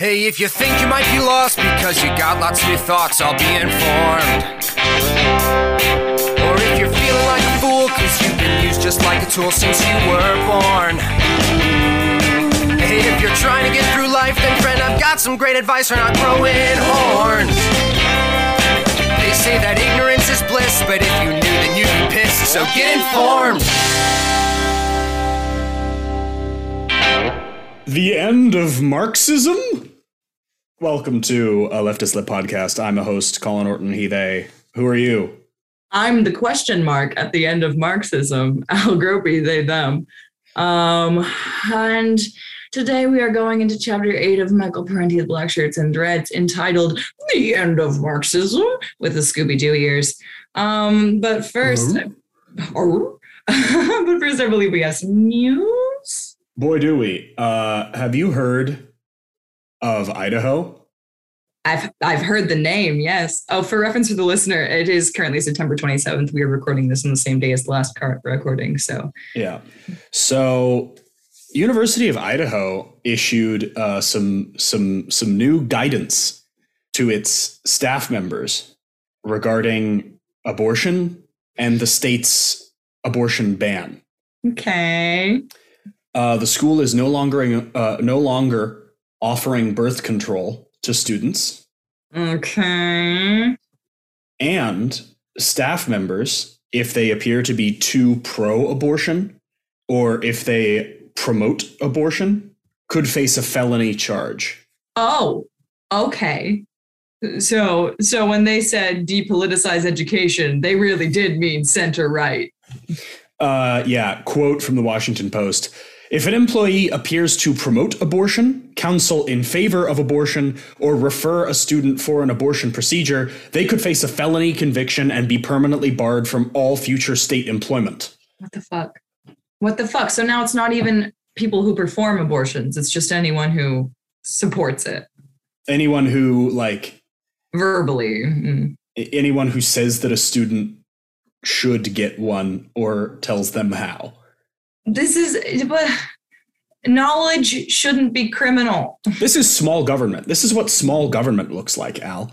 Hey, if you think you might be lost because you got lots of new thoughts, I'll be informed. Or if you're feeling like a fool because you've been used just like a tool since you were born. Hey, if you're trying to get through life, then friend, I've got some great advice for not growing horns. They say that ignorance is bliss, but if you knew, then you'd be pissed, so get informed. The end of Marxism? Welcome to a Leftist Lit podcast. I'm a host, Colin Orton, he, they. Who are you? I'm the question mark at the end of Marxism. Al Gropey, they, them. Um, and today we are going into chapter eight of Michael Parenti's Blackshirts and Reds entitled The End of Marxism with the Scooby Doo ears. Um, but 1st but first, I believe we have some news. Boy, do we. Uh, have you heard of Idaho? I've I've heard the name, yes. Oh, for reference for the listener, it is currently September 27th. We are recording this on the same day as the last car- recording. So Yeah. So, University of Idaho issued uh, some some some new guidance to its staff members regarding abortion and the state's abortion ban. okay. Uh, the school is no longer uh, no longer offering birth control to students, Okay. and staff members, if they appear to be too pro-abortion or if they promote abortion, could face a felony charge. Oh, okay. So so when they said depoliticize education, they really did mean center right. Uh, yeah, quote from the Washington Post. If an employee appears to promote abortion, counsel in favor of abortion, or refer a student for an abortion procedure, they could face a felony conviction and be permanently barred from all future state employment. What the fuck? What the fuck? So now it's not even people who perform abortions, it's just anyone who supports it Anyone who, like, verbally. Mm. anyone who says that a student should get one or tells them how. This is but knowledge shouldn't be criminal. This is small government. This is what small government looks like, Al.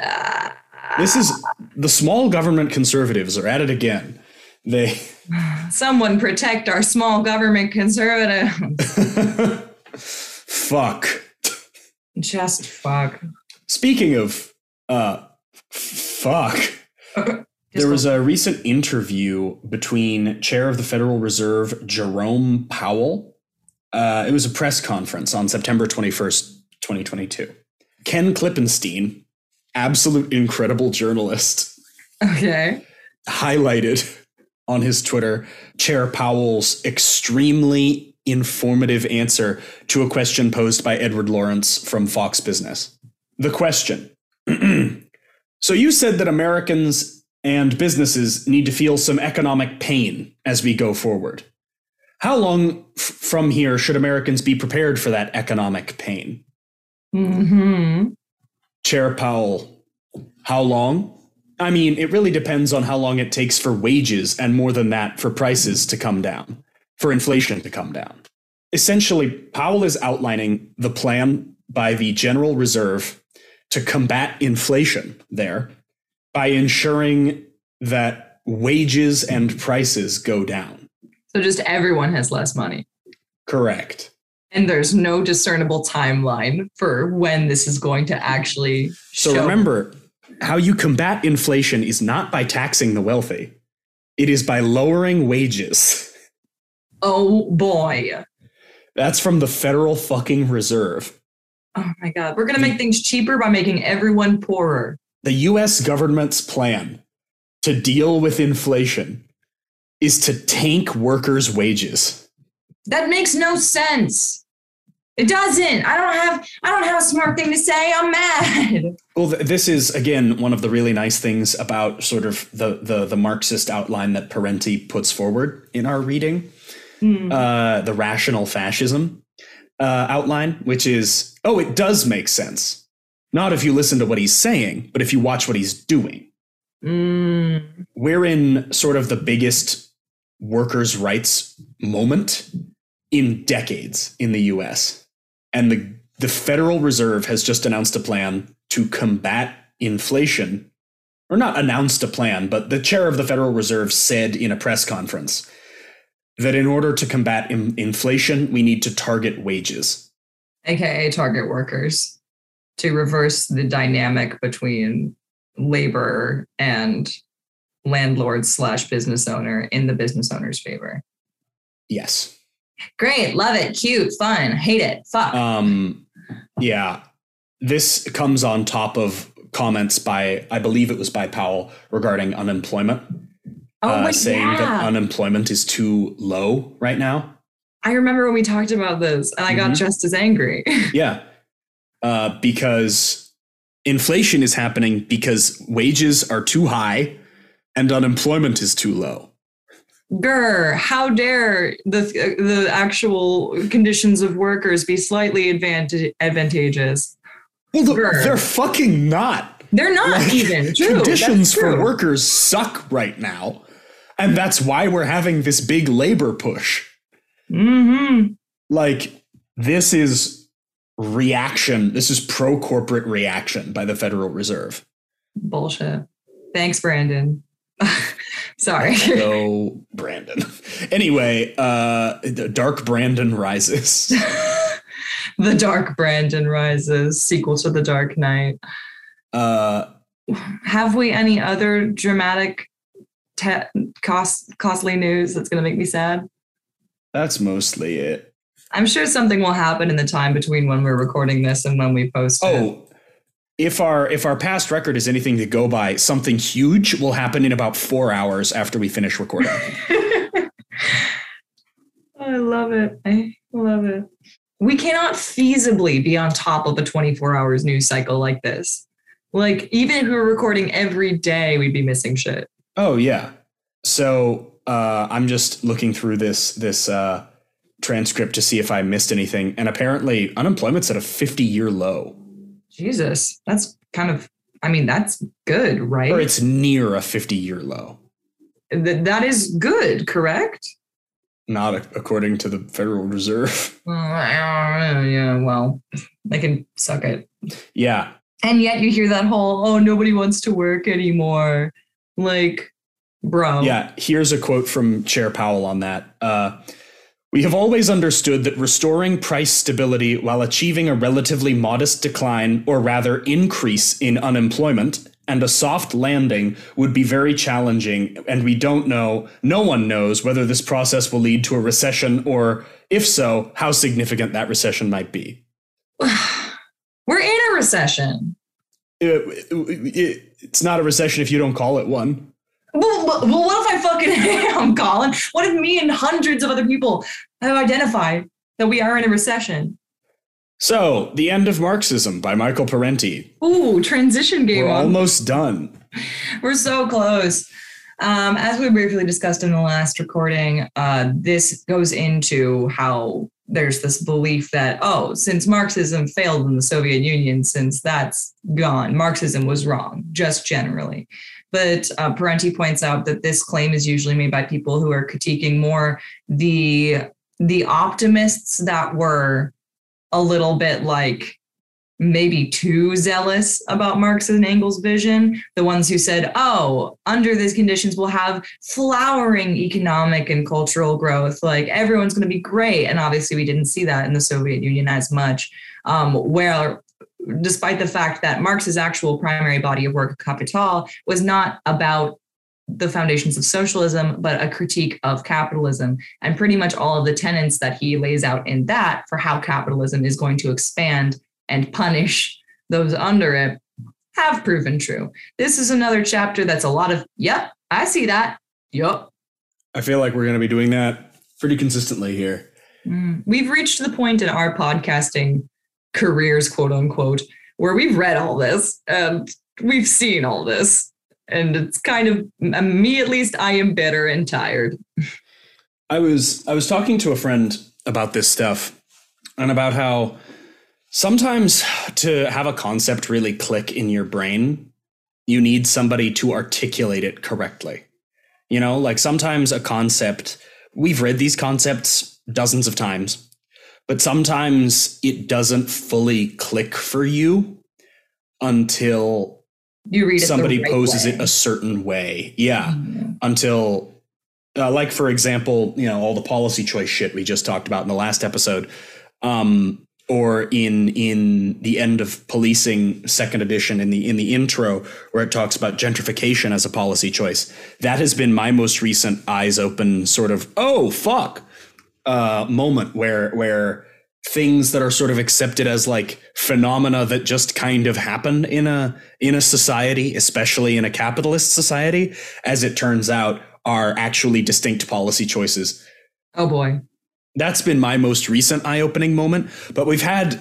Uh, This is the small government conservatives are at it again. They someone protect our small government conservatives. fuck. Just fuck. Speaking of uh fuck. There was a recent interview between Chair of the Federal Reserve Jerome Powell. Uh, it was a press conference on September 21st, 2022. Ken Klippenstein, absolute incredible journalist, okay. highlighted on his Twitter Chair Powell's extremely informative answer to a question posed by Edward Lawrence from Fox Business. The question So you said that Americans and businesses need to feel some economic pain as we go forward. How long f- from here should Americans be prepared for that economic pain? hmm Chair Powell, how long? I mean, it really depends on how long it takes for wages and more than that for prices to come down, for inflation to come down. Essentially, Powell is outlining the plan by the General Reserve to combat inflation there by ensuring that wages and prices go down. So just everyone has less money. Correct. And there's no discernible timeline for when this is going to actually So show. remember, how you combat inflation is not by taxing the wealthy, it is by lowering wages. Oh boy. That's from the Federal fucking Reserve. Oh my god. We're gonna make things cheaper by making everyone poorer. The US government's plan to deal with inflation is to tank workers' wages. That makes no sense. It doesn't. I don't have I don't have a smart thing to say. I'm mad. Well, th- this is again one of the really nice things about sort of the the, the Marxist outline that Parenti puts forward in our reading. Hmm. uh, the rational fascism uh, outline, which is, oh, it does make sense. Not if you listen to what he's saying, but if you watch what he's doing. Mm. We're in sort of the biggest workers' rights moment in decades in the US. And the the Federal Reserve has just announced a plan to combat inflation, or not announced a plan, but the chair of the Federal Reserve said in a press conference that in order to combat in- inflation, we need to target wages. AKA target workers to reverse the dynamic between labor and landlord slash business owner in the business owner's favor. Yes. Great. Love it. Cute. Fun. Hate it. Fuck. Um, yeah. This comes on top of comments by, I believe it was by Powell regarding unemployment, oh, uh, wait, saying yeah. that unemployment is too low right now. I remember when we talked about this and I got Mhm. just as angry. Yeah. Uh, because inflation is happening because wages are too high and unemployment is too low. Grr, how dare the the actual conditions of workers be slightly advanta- advantageous? Well, the- they're fucking not. They're not Like, even true. Conditions for workers suck right now. And that's why we're having this big labor push. Mm-hmm. Like, this is reaction. This is pro corporate reaction by the Federal Reserve. Bullshit. Thanks, Brandon. Sorry. So, Brandon. Anyway, uh, the Dark Brandon rises. the Dark Brandon Rises, sequel to The Dark Knight. Uh, Have we any other dramatic, te- cost costly news that's going to make me sad? that's mostly it. I'm sure something will happen in the time between when we're recording this and when we post it. Oh, if our if our past record is anything to go by, something huge will happen in about four hours after we finish recording. I love it. I love it. We cannot feasibly be on top of a 24 hours news cycle like this. Like, even if we were recording every day, we'd be missing shit. oh yeah. So uh, I'm just looking through this this uh, transcript to see if I missed anything, and apparently unemployment's at a 50 year low, Jesus, that's kind of, I mean, that's good, right? or it's near a 50 year low. Th- that is good, correct? Not a- according to the Federal Reserve. Well, I don't know, yeah, well, they can suck it. yeah, And yet you hear that whole, oh, nobody wants to work anymore. Like, bro. Yeah, here's a quote from Chair Powell on that. Uh, we have always understood that restoring price stability while achieving a relatively modest decline, or rather increase in unemployment, and a soft landing would be very challenging, and we don't know, no one knows whether this process will lead to a recession, or if so, how significant that recession might be. We're in a recession. Uh, it- it- it's not a recession if you don't call it one. Well, well, what if I fucking am, Colin? What if me and hundreds of other people have identified that we are in a recession? So, The End of Marxism by Michael Parenti. Ooh, transition game. We're on. almost done. We're so close. Um, as we briefly discussed in the last recording, uh, this goes into how there's this belief that, oh, since Marxism failed in the Soviet Union, since that's gone, Marxism was wrong, just generally. But uh, Parenti points out that this claim is usually made by people who are critiquing more the the optimists that were a little bit like maybe too zealous about Marx and Engels' vision, the ones who said, oh, under these conditions, we'll have flowering economic and cultural growth. Like everyone's going to be great. And obviously, we didn't see that in the Soviet Union as much. Um, where, despite the fact that Marx's actual primary body of work, Capital, was not about the foundations of socialism, but a critique of capitalism. And pretty much all of the tenets that he lays out in that for how capitalism is going to expand and punish those under it have proven true. This is another chapter that's a lot of, yep, I see that. Yep. I feel like we're going to be doing that pretty consistently here. Mm. We've reached the point in our podcasting careers, quote unquote, where we've read all this and we've seen all this. And it's kind of me, at least, I am bitter and tired. I was I was talking to a friend about this stuff and about how sometimes to have a concept really click in your brain, you need somebody to articulate it correctly. You know, like sometimes a concept, we've read these concepts dozens of times, but sometimes it doesn't fully click for you until You read it somebody right poses way. it a certain way. Yeah. Mhm. Until, uh, like, for example, you know, all the policy choice shit we just talked about in the last episode. Um, or in in the end of policing second edition in the in the intro where it talks about gentrification as a policy choice that has been my most recent eyes open sort of oh fuck uh moment where where things that are sort of accepted as like phenomena that just kind of happen in a in a society especially in a capitalist society as it turns out are actually distinct policy choices Oh boy. that's been my most recent eye-opening moment but we've had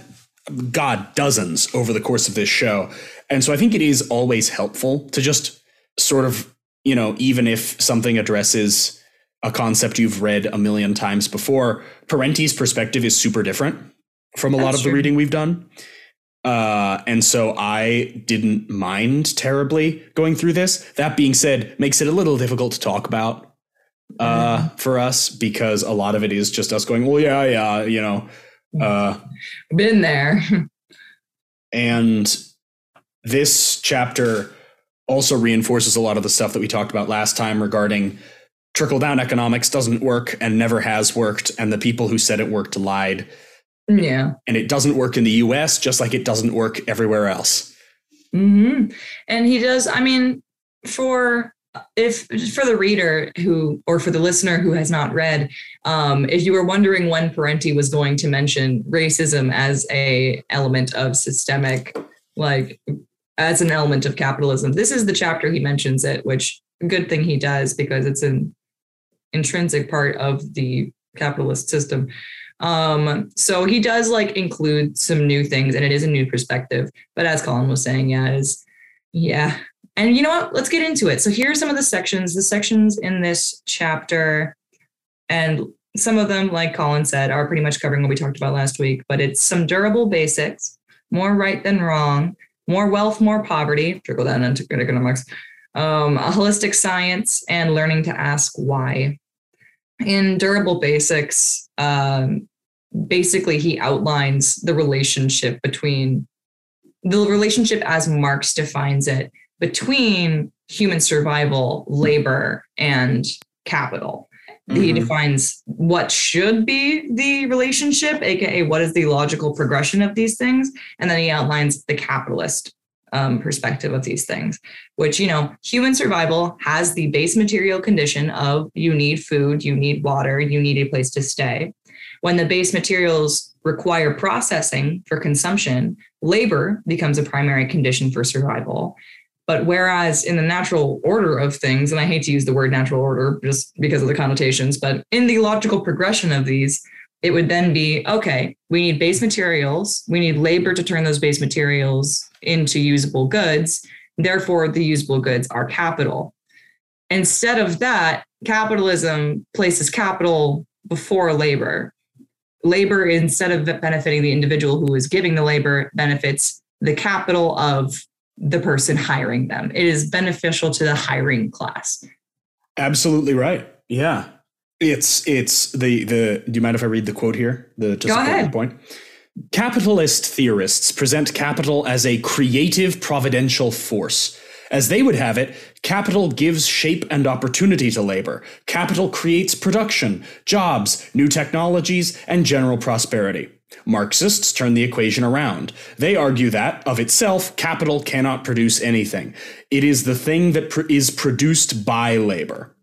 god dozens over the course of this show and so i think it is always helpful to just sort of you know even if something addresses a concept you've read a million times before parenti's perspective is super different from a lot That's of the reading we've done uh, and so I didn't mind terribly going through this. That being said, makes it a little difficult to talk about uh, for us because a lot of it is just us going, well, yeah, yeah, you know. Uh, Been there. and this chapter also reinforces a lot of the stuff that we talked about last time regarding trickle down economics doesn't work and never has worked. And the people who said it worked lied. yeah. And it doesn't work in the US just like it doesn't work everywhere else. hmm And he does, I mean, for if for the reader who or for the listener who has not read, um, if you were wondering when Parenti was going to mention racism as a element of systemic, like as an element of capitalism, this is the chapter he mentions it, which good thing he does because it's an intrinsic part of the capitalist system. Um, so he does like include some new things and it is a new perspective. But as Colin was saying, yeah, is yeah. And you know what? Let's get into it. So here are some of the sections. The sections in this chapter, and some of them, like Colin said, are pretty much covering what we talked about last week, but it's some durable basics, more right than wrong, more wealth, more poverty, trickle down into economics, um, a holistic science, and learning to ask why. In durable basics, um, basically he outlines the relationship between the relationship as Marx defines it between human survival, labor, and capital. He Mhm. defines what should be the relationship, aka what is the logical progression of these things, and then he outlines the capitalist um, perspective of these things. Which you know, human survival has the base material condition of you need food, you need water, you need a place to stay. When the base materials require processing for consumption, labor becomes a primary condition for survival. But whereas in the natural order of things, and I hate to use the word natural order just because of the connotations, but in the logical progression of these, it would then be okay, we need base materials, we need labor to turn those base materials into usable goods. Therefore, the usable goods are capital. Instead of that, capitalism places capital before labor. Labor, instead of benefiting the individual who is giving the labor, benefits the capital of the person hiring them. It is beneficial to the hiring class. Absolutely right. Yeah. It's it's the the do you mind if I read the quote here? The to Go support ahead. point. Capitalist theorists present capital as a creative providential force. As they would have it, capital gives shape and opportunity to labor. Capital creates production, jobs, new technologies, and general prosperity. Marxists turn the equation around. They argue that, of itself, capital cannot produce anything. It is the thing that pr- is produced by labor.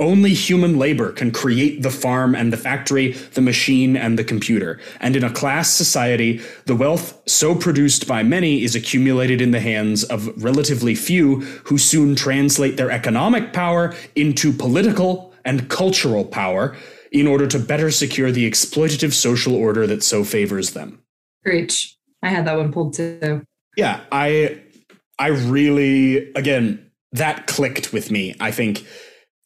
Only human labor can create the farm and the factory, the machine and the computer. And in a class society, the wealth so produced by many is accumulated in the hands of relatively few who soon translate their economic power into political and cultural power in order to better secure the exploitative social order that so favors them. Preach. I had that one pulled too. Yeah, I I really again that clicked with me. I think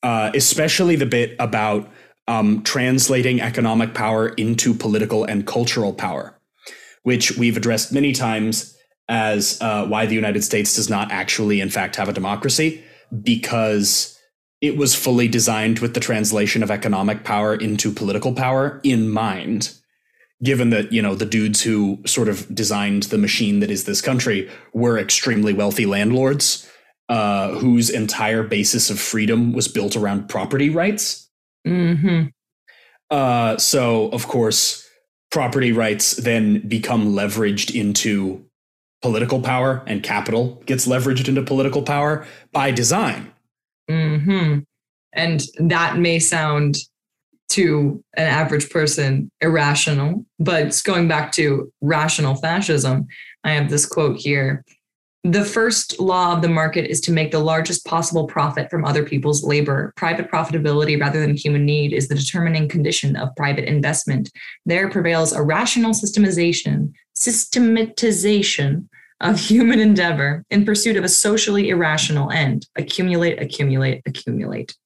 uh, especially the bit about um, translating economic power into political and cultural power, which we've addressed many times as uh, why the United States does not actually, in fact, have a democracy because it was fully designed with the translation of economic power into political power in mind given that you know the dudes who sort of designed the machine that is this country were extremely wealthy landlords uh, whose entire basis of freedom was built around property rights. Mm-hmm. Uh, so, of course, property rights then become leveraged into political power, and capital gets leveraged into political power by design. Mm-hmm. And that may sound to an average person irrational, but going back to rational fascism, I have this quote here. The first law of the market is to make the largest possible profit from other people's labor. Private profitability rather than human need is the determining condition of private investment. There prevails a rational systemization, systematization of human endeavor in pursuit of a socially irrational end accumulate, accumulate, accumulate.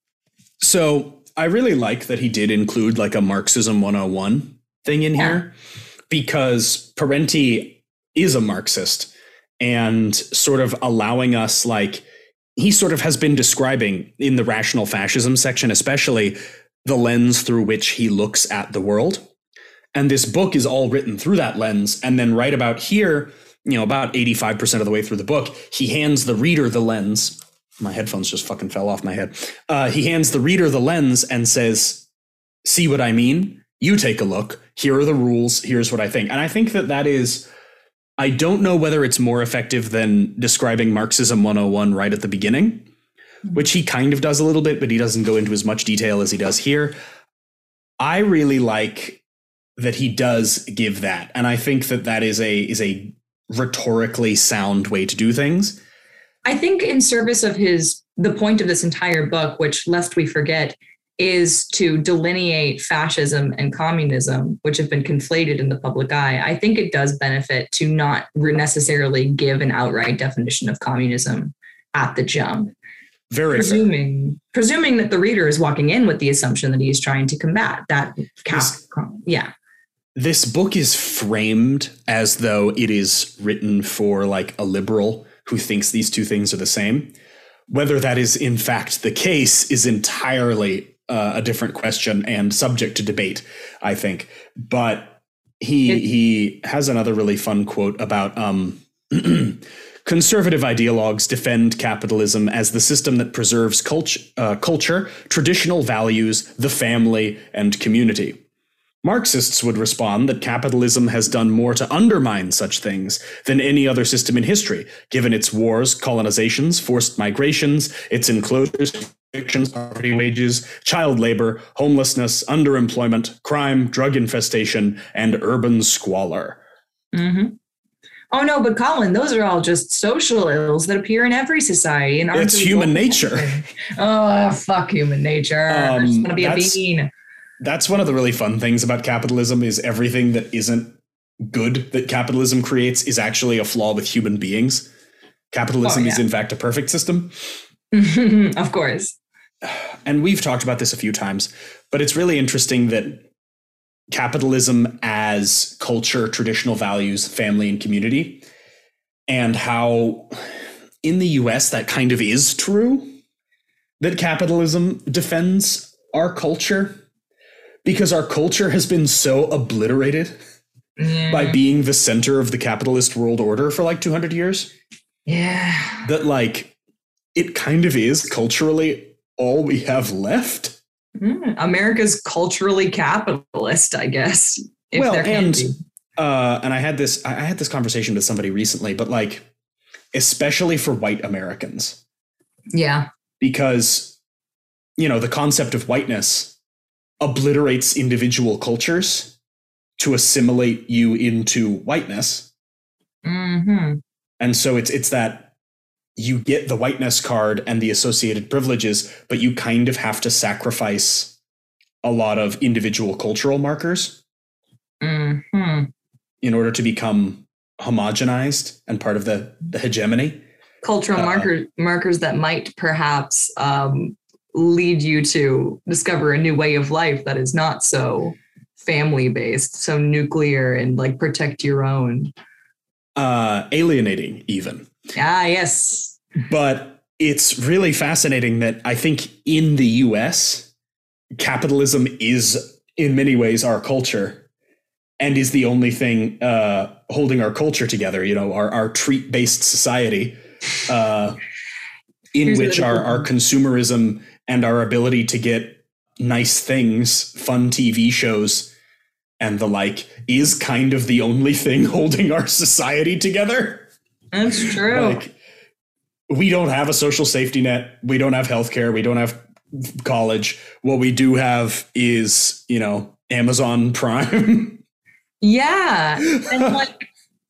So I really like that he did include like a Marxism 101 thing in Yeah. here because Parenti is a Marxist and sort of allowing us like he sort of has been describing in the rational fascism section especially the lens through which he looks at the world. And this book is all written through that lens. And then right about here you know about 85% of the way through the book he hands the reader the lens. My headphones just fucking fell off my head. Uh, he hands the reader the lens and says see what i mean? You take a look. Here are the rules. Here's what i think. And i think that that is i don't know whether it's more effective than describing marxism 101 right at the beginning which he kind of does a little bit but he doesn't go into as much detail as he does here. I really like that he does give that and i think that that is a is a rhetorically sound way to do things. I think in service of his the point of this entire book, which lest we forget, is to delineate fascism and communism, which have been conflated in the public eye. I think it does benefit to not necessarily give an outright definition of communism at the jump, very fair. presuming presuming that the reader is walking in with the assumption that he is trying to combat that cap. Yes. Yeah. this book is framed as though it is written for like a liberal who thinks these two things are the same. Whether that is in fact the case is entirely uh, a different question and subject to debate, I think. But he he has another really fun quote about um, conservative ideologues defend capitalism as the system that preserves culture, uh, culture, traditional values, the family, and community. Marxists would respond that capitalism has done more to undermine such things than any other system in history, given its wars, colonizations, forced migrations, its enclosures, evictions, poverty wages, child labor, homelessness, underemployment, crime, drug infestation, and urban squalor. Mm-hmm. Oh no, but Colin, those are all just social ills that appear in every society. And It's human nature. Oh fuck human nature! I just Um, want to be a bean. That's one of the really fun things about capitalism is everything that isn't good that capitalism creates is actually a flaw with human beings. Capitalism Oh, is in fact a perfect system. of course. and we've talked about this a few times, but it's really interesting that capitalism as culture, traditional values, family, and community, and how in the US that kind of is true that capitalism defends our culture because our culture has been so obliterated Yeah. by being the center of the capitalist world order for like 200 years yeah. that like it kind of is culturally all we have left. Mm, America's culturally capitalist, I guess. If Well, and- Uh, and I had this I I had this conversation with somebody recently, but like especially for white Americans, Yeah. because you know the concept of whiteness obliterates individual cultures to assimilate you into whiteness, hmm and so it's it's that you get the whiteness card and the associated privileges, but you kind of have to sacrifice a lot of individual cultural markers hmm in order to become homogenized and part of the, the hegemony. Cultural Uh-uh. marker, markers that might perhaps um, lead you to discover a new way of life that is not so family based, so nuclear and like protect your own. Uh, alienating, even. Ah, yes. But it's really fascinating that I think in the US, capitalism is in many ways our culture. and is the only thing uh, holding our culture together. You know, our our treat based society, uh, in Here's which our our consumerism and our ability to get nice things, fun TV shows, and the like is kind of the only thing holding our society together. That's true. Like, we don't have a social safety net. We don't have healthcare. We don't have college. What we do have is, you know, Amazon Prime. Yeah. And like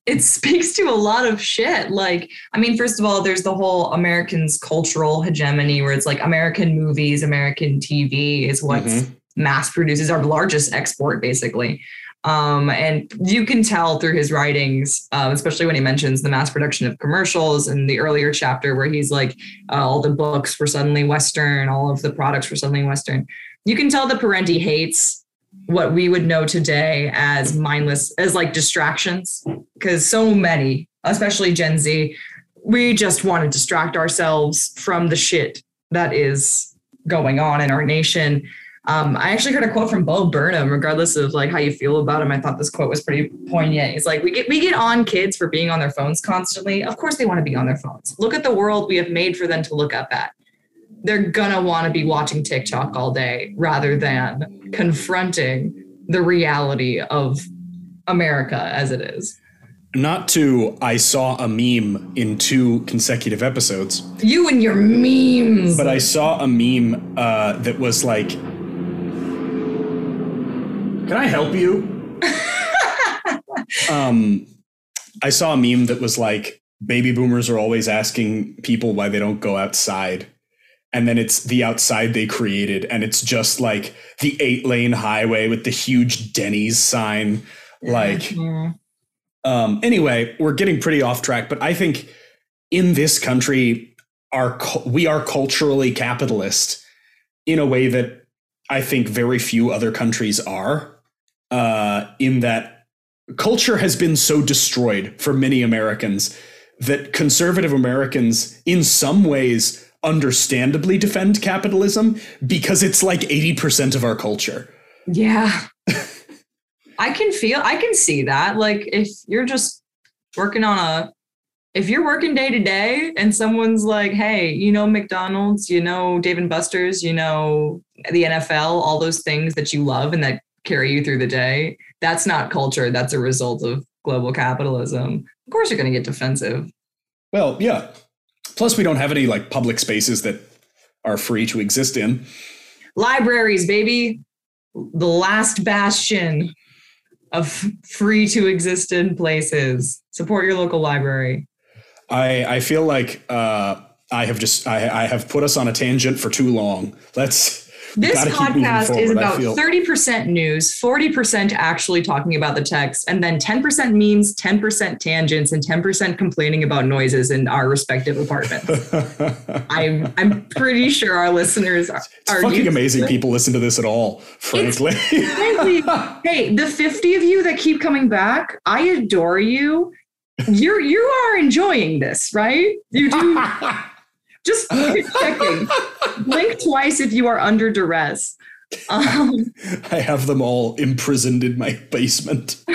it speaks to a lot of shit. Like, I mean, first of all, there's the whole Americans cultural hegemony where it's like American movies, American TV is what's Mhm. mass produces our largest export, basically. Um, and you can tell through his writings, um, especially when he mentions the mass production of commercials in the earlier chapter where he's like, uh, all the books were suddenly Western, all of the products were suddenly Western. You can tell that Parenti hates what we would know today as mindless, as like distractions, because so many, especially Gen Z, we just want to distract ourselves from the shit that is going on in our nation. Um, I actually heard a quote from Bo Burnham, regardless of like how you feel about him. I thought this quote was pretty poignant. He's like, we get we get on kids for being on their phones constantly. Of course they want to be on their phones. Look at the world we have made for them to look up at. They're gonna want to be watching TikTok all day rather than confronting the reality of America as it is. Not to, I saw a meme in two consecutive episodes, You and your memes. but I saw a meme uh, that was like, Can I help you? um, I saw a meme that was like, baby boomers are always asking people why they don't go outside. And then it's the outside they created, and it's just like the eight lane highway with the huge Denny's sign. Like, Mhm. um, anyway, we're getting pretty off track, but I think in this country, our we are culturally capitalist in a way that I think very few other countries are. Uh, in that culture has been so destroyed for many Americans that conservative Americans, in some ways, understandably defend capitalism because it's like 80% of our culture. Yeah. I can feel, I can see that. Like, if you're just working on a, if you're working day to day and someone's like, hey, you know, McDonald's, you know, Dave and Buster's, you know, the NFL, all those things that you love and that carry you through the day, that's not culture. That's a result of global capitalism. Of course, you're going to get defensive. Well, yeah. Plus, we don't have any like public spaces that are free to exist in. Libraries, baby. The last bastion of free to exist in places. Support your local library. I I feel like uh, I have just I I have put us on a tangent for too long. Let's This gotta keep moving podcast is about 30% news, 40% actually talking about the text, and then 10% memes, 10% tangents, and 10% complaining about noises in our respective apartments. I'm I'm pretty sure our listeners are, are fucking amazing people listen to this at all, frankly. Frankly, hey, the 50 of you that keep coming back, I adore you. You're you are enjoying this, right? You do just checking. Blink twice if you are under duress. Um, I have them all imprisoned in my basement.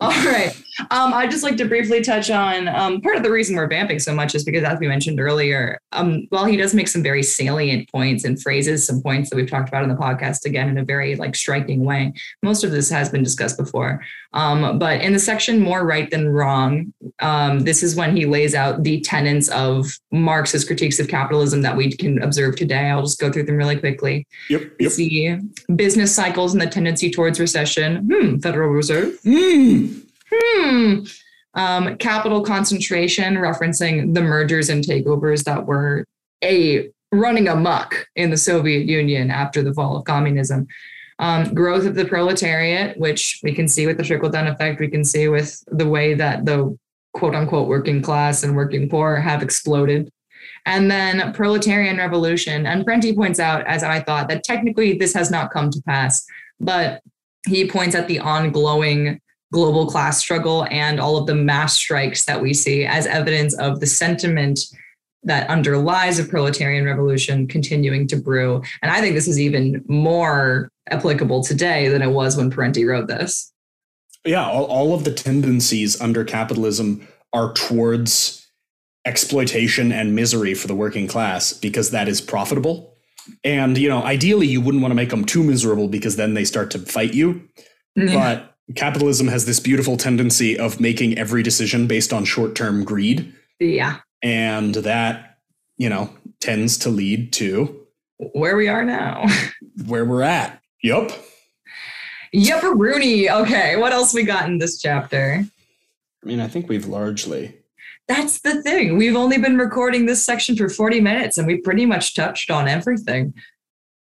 all right. Um, I'd just like to briefly touch on um, part of the reason we're vamping so much is because, as we mentioned earlier, um, while he does make some very salient points and phrases, some points that we've talked about in the podcast again in a very like striking way. Most of this has been discussed before, um, but in the section "More Right Than Wrong," um, this is when he lays out the tenets of Marx's critiques of capitalism that we can observe today. I'll just go through them really quickly. Yep, yep. See business cycles and the tendency towards recession. Hmm, Federal Reserve. Mm. Hmm. Um, capital concentration, referencing the mergers and takeovers that were a running amok in the Soviet Union after the fall of communism. Um, growth of the proletariat, which we can see with the trickle down effect, we can see with the way that the quote unquote working class and working poor have exploded. And then proletarian revolution. And Parenti points out, as I thought, that technically this has not come to pass, but he points at the ongoing global class struggle and all of the mass strikes that we see as evidence of the sentiment that underlies a proletarian revolution continuing to brew. And I think this is even more applicable today than it was when Parenti wrote this. Yeah, all, all of the tendencies under capitalism are towards exploitation and misery for the working class because that is profitable. And, you know, ideally you wouldn't want to make them too miserable because then they start to fight you. But capitalism has this beautiful tendency of making every decision based on short term greed. yeah. And that, you know, tends to lead to Where we are now. where we're at. Yup. Yepperoonie. Okay, what else we got in this chapter? I mean, I think we've largely. That's the thing. We've only been recording this section for 40 minutes and we pretty much touched on everything.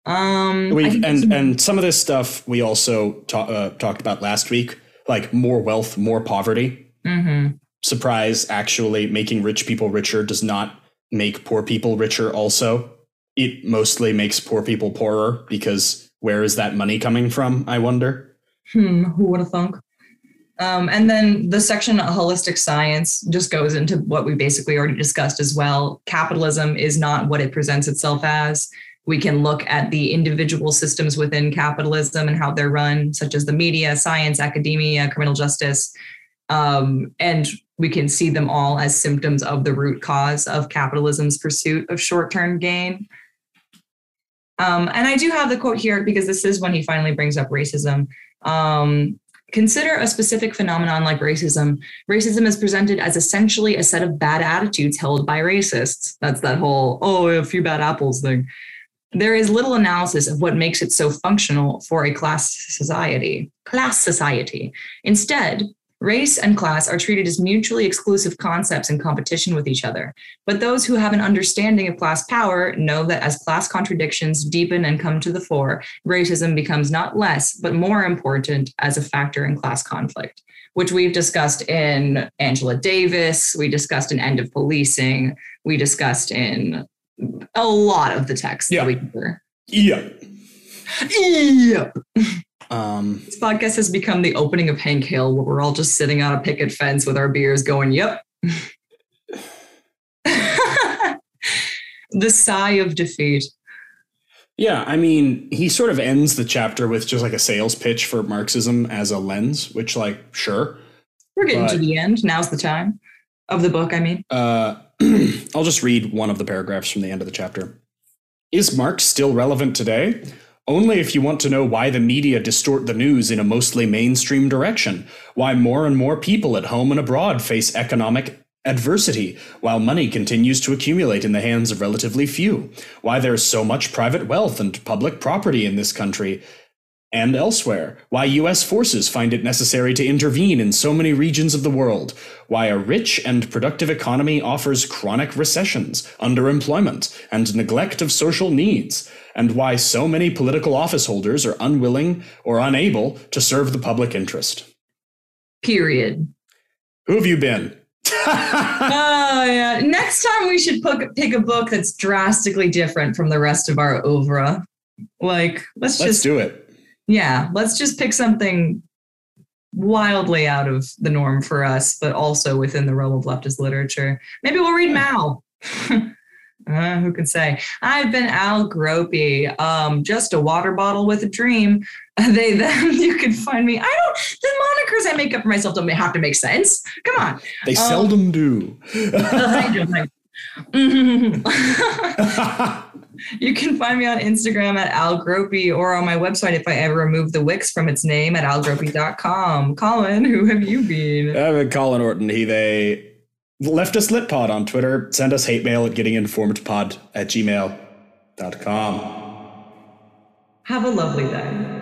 Um We've, and and some of this stuff we also ta- uh, talked about last week, like more wealth, more poverty. Mhm. Surprise! Actually, making rich people richer does not make poor people richer. Also, it mostly makes poor people poorer because where is that money coming from? I wonder. Hmm, who would have thunk? Um, and then the section on holistic science just goes into what we basically already discussed as well. Capitalism is not what it presents itself as. We can look at the individual systems within capitalism and how they're run, such as the media, science, academia, criminal justice. Um, and we can see them all as symptoms of the root cause of capitalism's pursuit of short term gain. Um, and I do have the quote here because this is when he finally brings up racism. Um, consider a specific phenomenon like racism. Racism is presented as essentially a set of bad attitudes held by racists. That's that whole, oh, a few bad apples thing. There is little analysis of what makes it so functional for a class society. Class society. Instead, race and class are treated as mutually exclusive concepts in competition with each other. But those who have an understanding of class power know that as class contradictions deepen and come to the fore, racism becomes not less, but more important as a factor in class conflict, which we've discussed in Angela Davis, we discussed in End of Policing, we discussed in a lot of the text Yeah. that we cover. Yeah. Yep. Um, This podcast has become the opening of Hank Hill, where we're all just sitting on a picket fence with our beers going, yep. the sigh of defeat. yeah, I mean, he sort of ends the chapter with just like a sales pitch for Marxism as a lens, which, like, sure. We're getting to the end. Now's the time of the book, I mean. Uh, I'll just read one of the paragraphs from the end of the chapter. Is Marx still relevant today? Only if you want to know why the media distort the news in a mostly mainstream direction, why more and more people at home and abroad face economic adversity while money continues to accumulate in the hands of relatively few, why there's so much private wealth and public property in this country, and elsewhere, why US forces find it necessary to intervene in so many regions of the world, why a rich and productive economy offers chronic recessions, underemployment, and neglect of social needs, and why so many political office holders are unwilling or unable to serve the public interest. Period. Who have you been? Oh, yeah. Next time we should pick, pick a book that's drastically different from the rest of our oeuvre. Like, let's, Let's just, do it. Yeah, let's just pick something wildly out of the norm for us, but also within the realm of leftist literature. Maybe we'll read Mal. Uh, who can say? I've been Al Gropey, um, just a water bottle with a dream. They them. You can find me. I don't. The monikers I make up for myself don't have to make sense. Come on. They Um, seldom do. I don't like- you can find me on Instagram at Al Gropey or on my website if I ever remove the Wix from its name at algropey.com. Colin, who have you been? I've been Colin Orton. He, they left leftist lit pod on Twitter. Send us hate mail at gettinginformedpod at gmail.com. Have a lovely day.